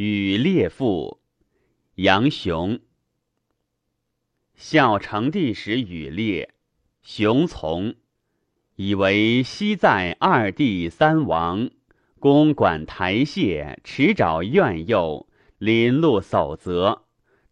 与列父，杨雄。孝成帝时，与列，雄从，以为西在二帝三王，公管台榭，持沼苑囿，临路守则，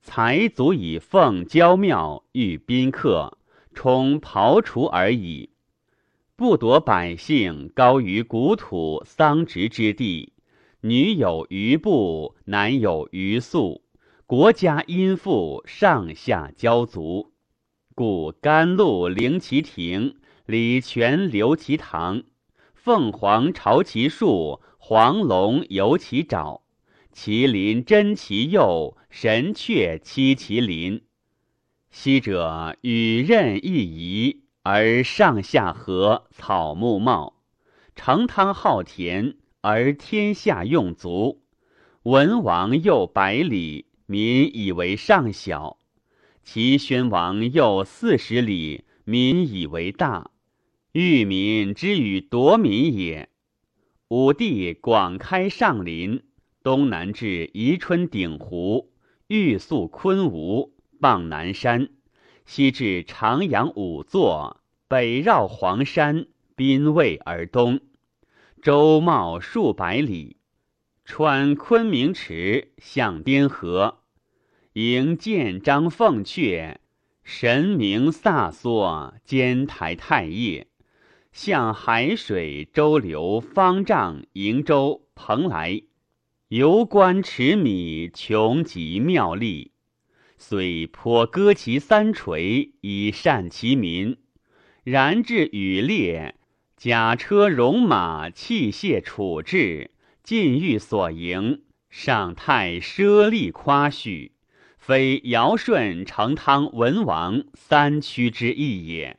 才足以奉郊庙，遇宾客，充庖厨而已，不夺百姓高于谷土桑植之地。女有余部，男有余粟，国家殷富，上下交足，故甘露临其庭，礼泉流其堂，凤凰巢其树，黄龙游其沼，麒麟珍其幼，神阙栖其鳞。昔者与任亦宜，而上下和，草木茂，成汤好田。而天下用足，文王又百里，民以为上小；齐宣王又四十里，民以为大。欲民之与夺民也。武帝广开上林，东南至宜春鼎湖，欲宿昆吾，傍南山；西至长阳五座，北绕黄山，滨渭而东。周茂数百里，穿昆明池，向滇河，迎建章凤阙，神明飒缩，兼台太液，向海水周流，方丈瀛洲蓬莱，游观池米，穷极妙丽。虽颇割其三垂，以善其民，然至羽猎。甲车戎马器械处置，禁欲所营，上太奢丽夸序，非尧舜成汤文王三屈之意也。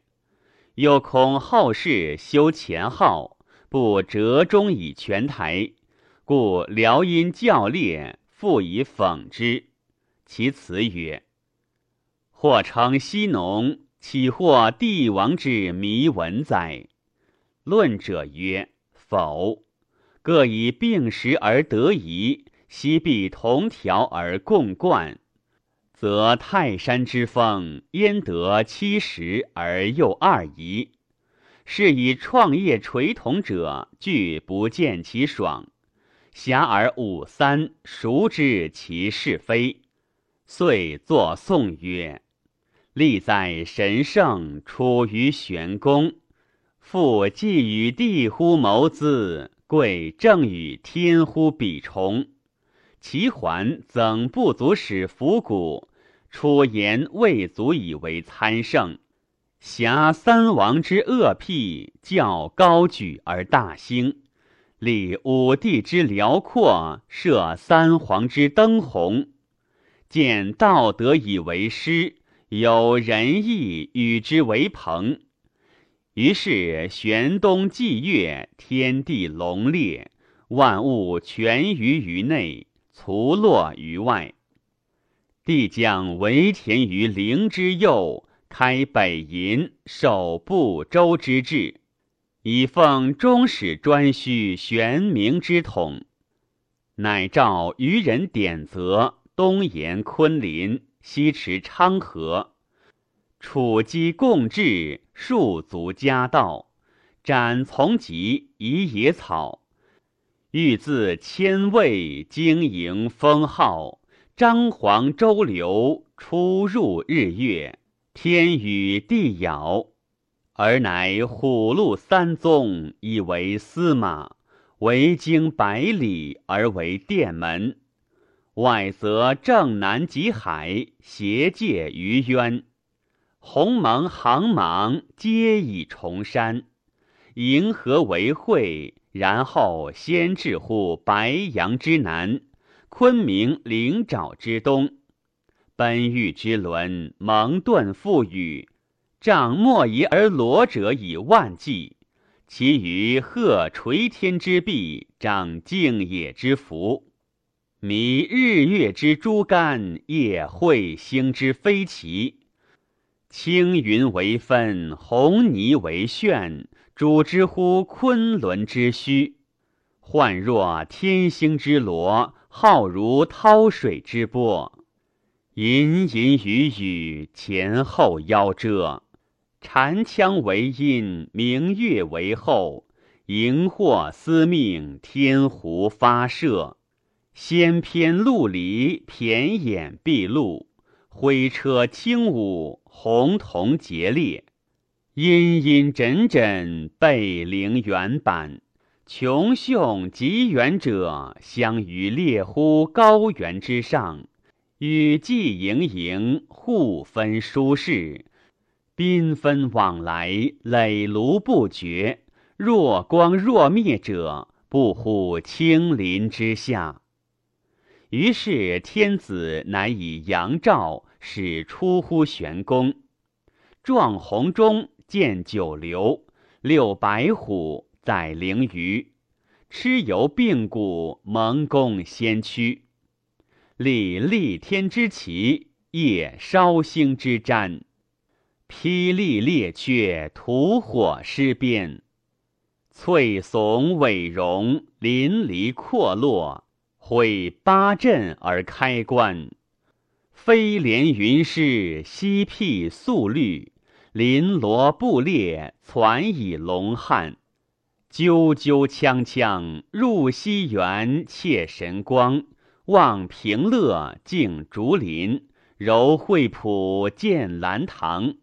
又恐后世修前号，不折中以全台，故辽因教烈，复以讽之。其辞曰：“或称西农，岂或帝王之迷文哉？”论者曰：否。各以并时而得宜，昔必同调而共贯，则泰山之风焉得七十而又二宜？是以创业垂同者，俱不见其爽。遐而五三，孰知其是非？遂作颂曰：立在神圣，出于玄功。父既与地乎谋资，贵正与天乎比崇。其环曾不足使伏谷，楚言未足以为参圣。挟三王之恶辟，较高举而大兴；立五帝之辽阔，设三皇之灯红。见道德以为师，有仁义与之为朋。于是玄冬祭月，天地隆列，万物全于于内，卒落于外。帝将为田于陵之右，开北银，守不周之志，以奉中始专需玄冥之统。乃召愚人典则，东延昆林，西驰昌河。楚姬共治，庶族家道，斩从疾，移野草。欲自千位，经营封号，张皇周流，出入日月，天与地杳。而乃虎鹿三宗，以为司马，为经百里，而为殿门。外则正南极海，斜界于渊。鸿蒙航芒，皆以崇山；银河为会，然后先至乎白羊之南，昆明灵沼之东。奔玉之轮，蒙顿覆雨，丈莫夷而罗者以万计；其余鹤垂天之臂，长静野之福，迷日月之珠竿，夜彗星之飞旗。青云为分，红泥为炫，主之乎昆仑之虚；幻若天星之罗，浩如涛水之波。隐隐雨雨，前后夭折。禅腔为音，明月为后。荧惑司命，天狐发射。仙偏陆离，骈眼闭路。灰车轻舞，红铜结裂。阴阴枕枕，背灵圆板。穷凶极远者，相与列乎高原之上。雨季盈盈，互分殊事。缤纷往来，垒庐不绝。若光若灭者，不乎青林之下。于是天子乃以阳照，使出乎玄宫。壮鸿中见九流，六白虎。载灵鱼，蚩尤并鼓，蒙公先驱，立立天之旗，夜烧星之瞻，霹雳列阙，吐火施鞭，翠耸伟荣，淋漓阔落，毁八阵而开关，飞连云狮，犀辟素律，绫罗布列，攒以龙汉。啾啾锵锵，入西园窃神光；望平乐，静竹林；柔惠浦，见兰堂。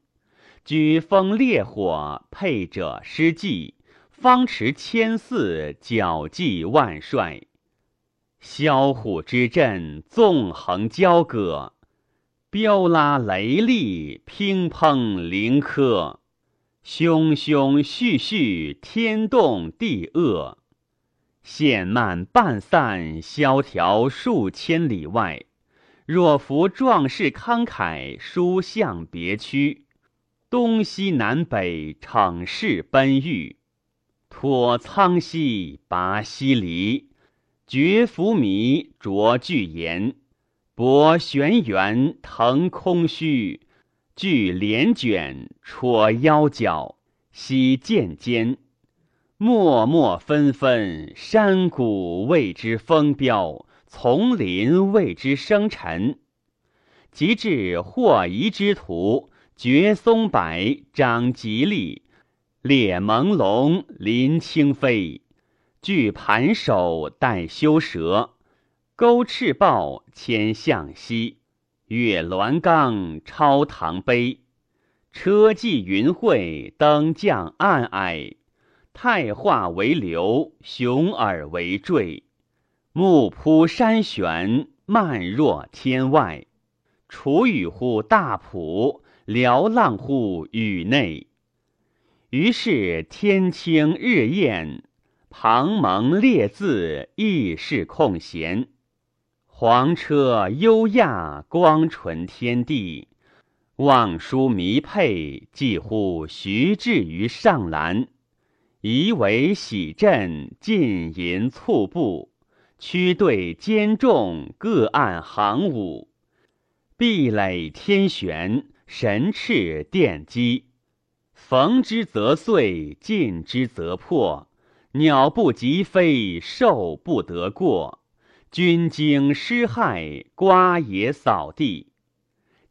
举风烈火，配者失计；方持千驷，矫计万帅。萧虎之阵，纵横交戈；飙拉雷厉，乒乓凌科。汹汹续续，天动地恶；线漫半散，萧条数千里外。若夫壮士慷慨，书向别区，东西南北，骋势奔欲。托苍溪，拔西离，绝浮靡，濯巨岩，博玄元，腾空虚。聚帘卷，戳腰角，吸剑尖，脉脉纷纷，山谷为之风飙，丛林为之生尘。及至或夷之徒，绝松柏，长吉利，列朦胧，临清飞，聚盘首，待修蛇，钩赤豹，牵向西。月鸾冈，超唐碑；车骑云会，登降暗霭。太化为流，雄耳为坠。目扑山悬，漫若天外。楚雨乎大浦，辽浪乎宇内。于是天清日艳，庞蒙列字，亦是空闲。黄车优亚，光纯天地；望舒弥佩，几乎徐至于上兰。夷为喜阵，尽吟簇步；驱队兼众，各按行伍。壁垒天悬，神翅电击。逢之则碎，进之则破。鸟不及飞，兽不得过。军经失害，瓜野扫地；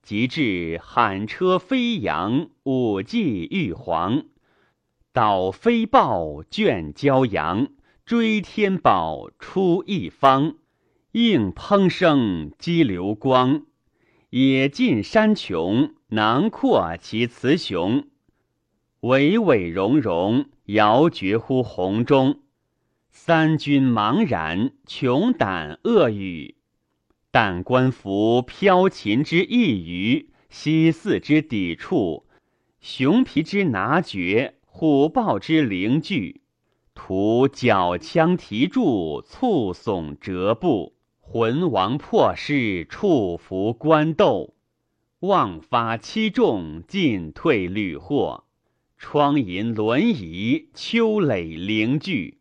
及至喊车飞扬，舞伎玉皇，倒飞豹，卷骄阳，追天宝，出一方，应烹声，激流光，野尽山穷，囊括其雌雄，巍巍荣荣，遥绝乎洪中。三军茫然，穷胆恶语。但观夫飘秦之异于，西四之抵触，熊皮之拿绝，虎豹之凌惧。徒缴枪提柱，簇耸折步，魂王破势，触伏官斗。妄发欺众，进退屡获。窗银轮移，秋垒凌聚。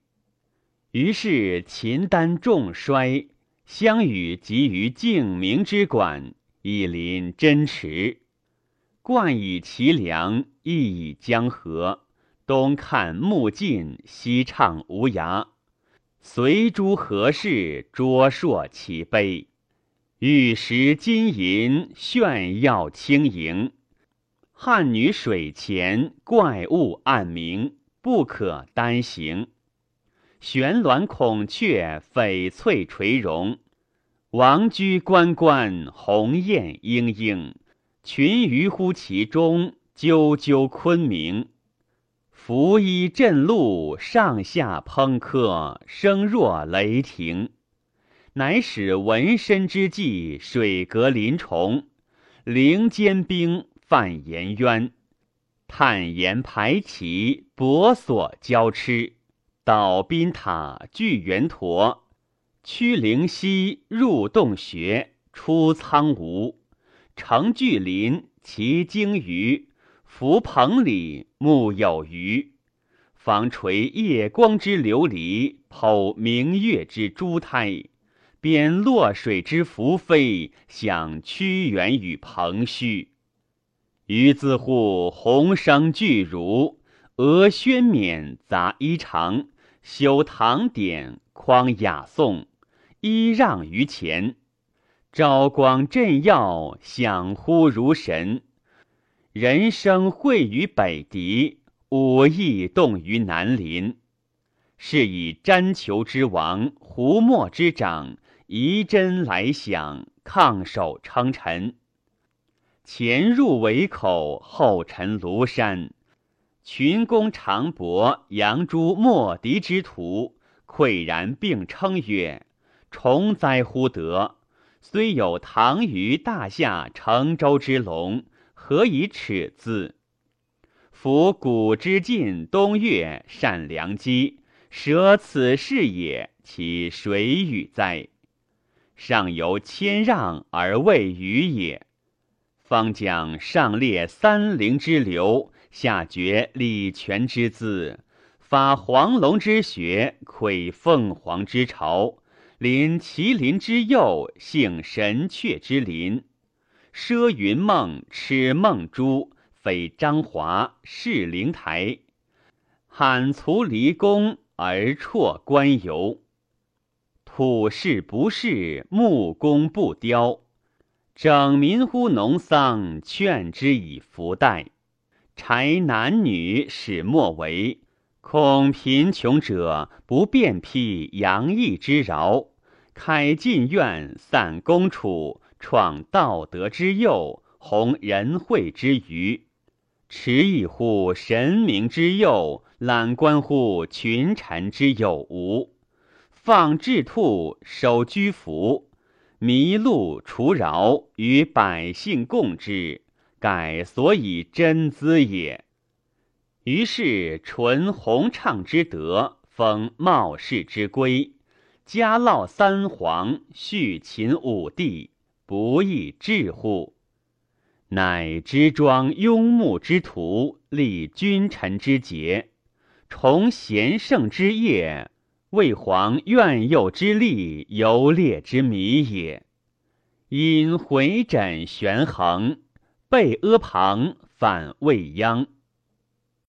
于是秦丹重衰，相与集于静明之馆，以临真池。冠以其梁，亦以江河。东看木尽，西唱无涯。随诸何事，卓硕其碑。玉石金银，炫耀轻盈。汉女水前，怪物暗明，不可单行。悬鸾孔雀，翡翠垂荣。王居关关，鸿雁嘤嘤。群鱼乎其中，啾啾昆明。拂衣震路，上下烹客，声若雷霆。乃使纹身之际，水阁林虫，凌间冰，泛岩渊，探岩排旗，博所交痴，倒宾塔，聚圆陀，屈灵溪，入洞穴，出苍梧，成巨林，其鲸鱼，浮蓬里，木有鱼，方垂夜光之琉璃，剖明月之珠胎。边落水之浮飞，享屈原与蓬虚。于自护鸿生巨儒，俄宣冕杂衣裳，修唐典，匡雅颂，揖让于前。昭光振耀，享乎如神。人生会于北狄，武艺动于南邻。是以詹裘之王，胡墨之长。仪真来享，抗守称臣。前入围口，后陈庐山。群公长伯，杨朱莫敌之徒，喟然并称曰：“重哉乎德！虽有唐虞大夏成周之龙，何以耻字？夫古之晋东岳，善良机，舍此事也，其谁与哉？”上由谦让而未与也，方将上列三陵之流，下绝礼权之资，发黄龙之学，窥凤凰之巢，临麒麟之右，幸神阙之林，奢云梦，耻梦珠，非张华，是灵台，罕卒离宫而辍官游。土事不仕，木工不雕，整民乎农桑，劝之以福袋。柴男女始莫为，恐贫穷者不便披洋溢之饶，开禁苑，散公处，创道德之佑，弘仁惠之余，持以乎神明之佑，览观乎群臣之有无。放雉兔，守居服，麋鹿除饶，与百姓共之，改所以真资也。于是纯弘畅之德，封茂世之规，加烙三皇，续秦五帝，不亦至乎？乃知庄庸穆之徒，立君臣之节，崇贤圣之业。为皇苑佑之力，游猎之迷也。因回枕悬衡，背阿旁，反未央。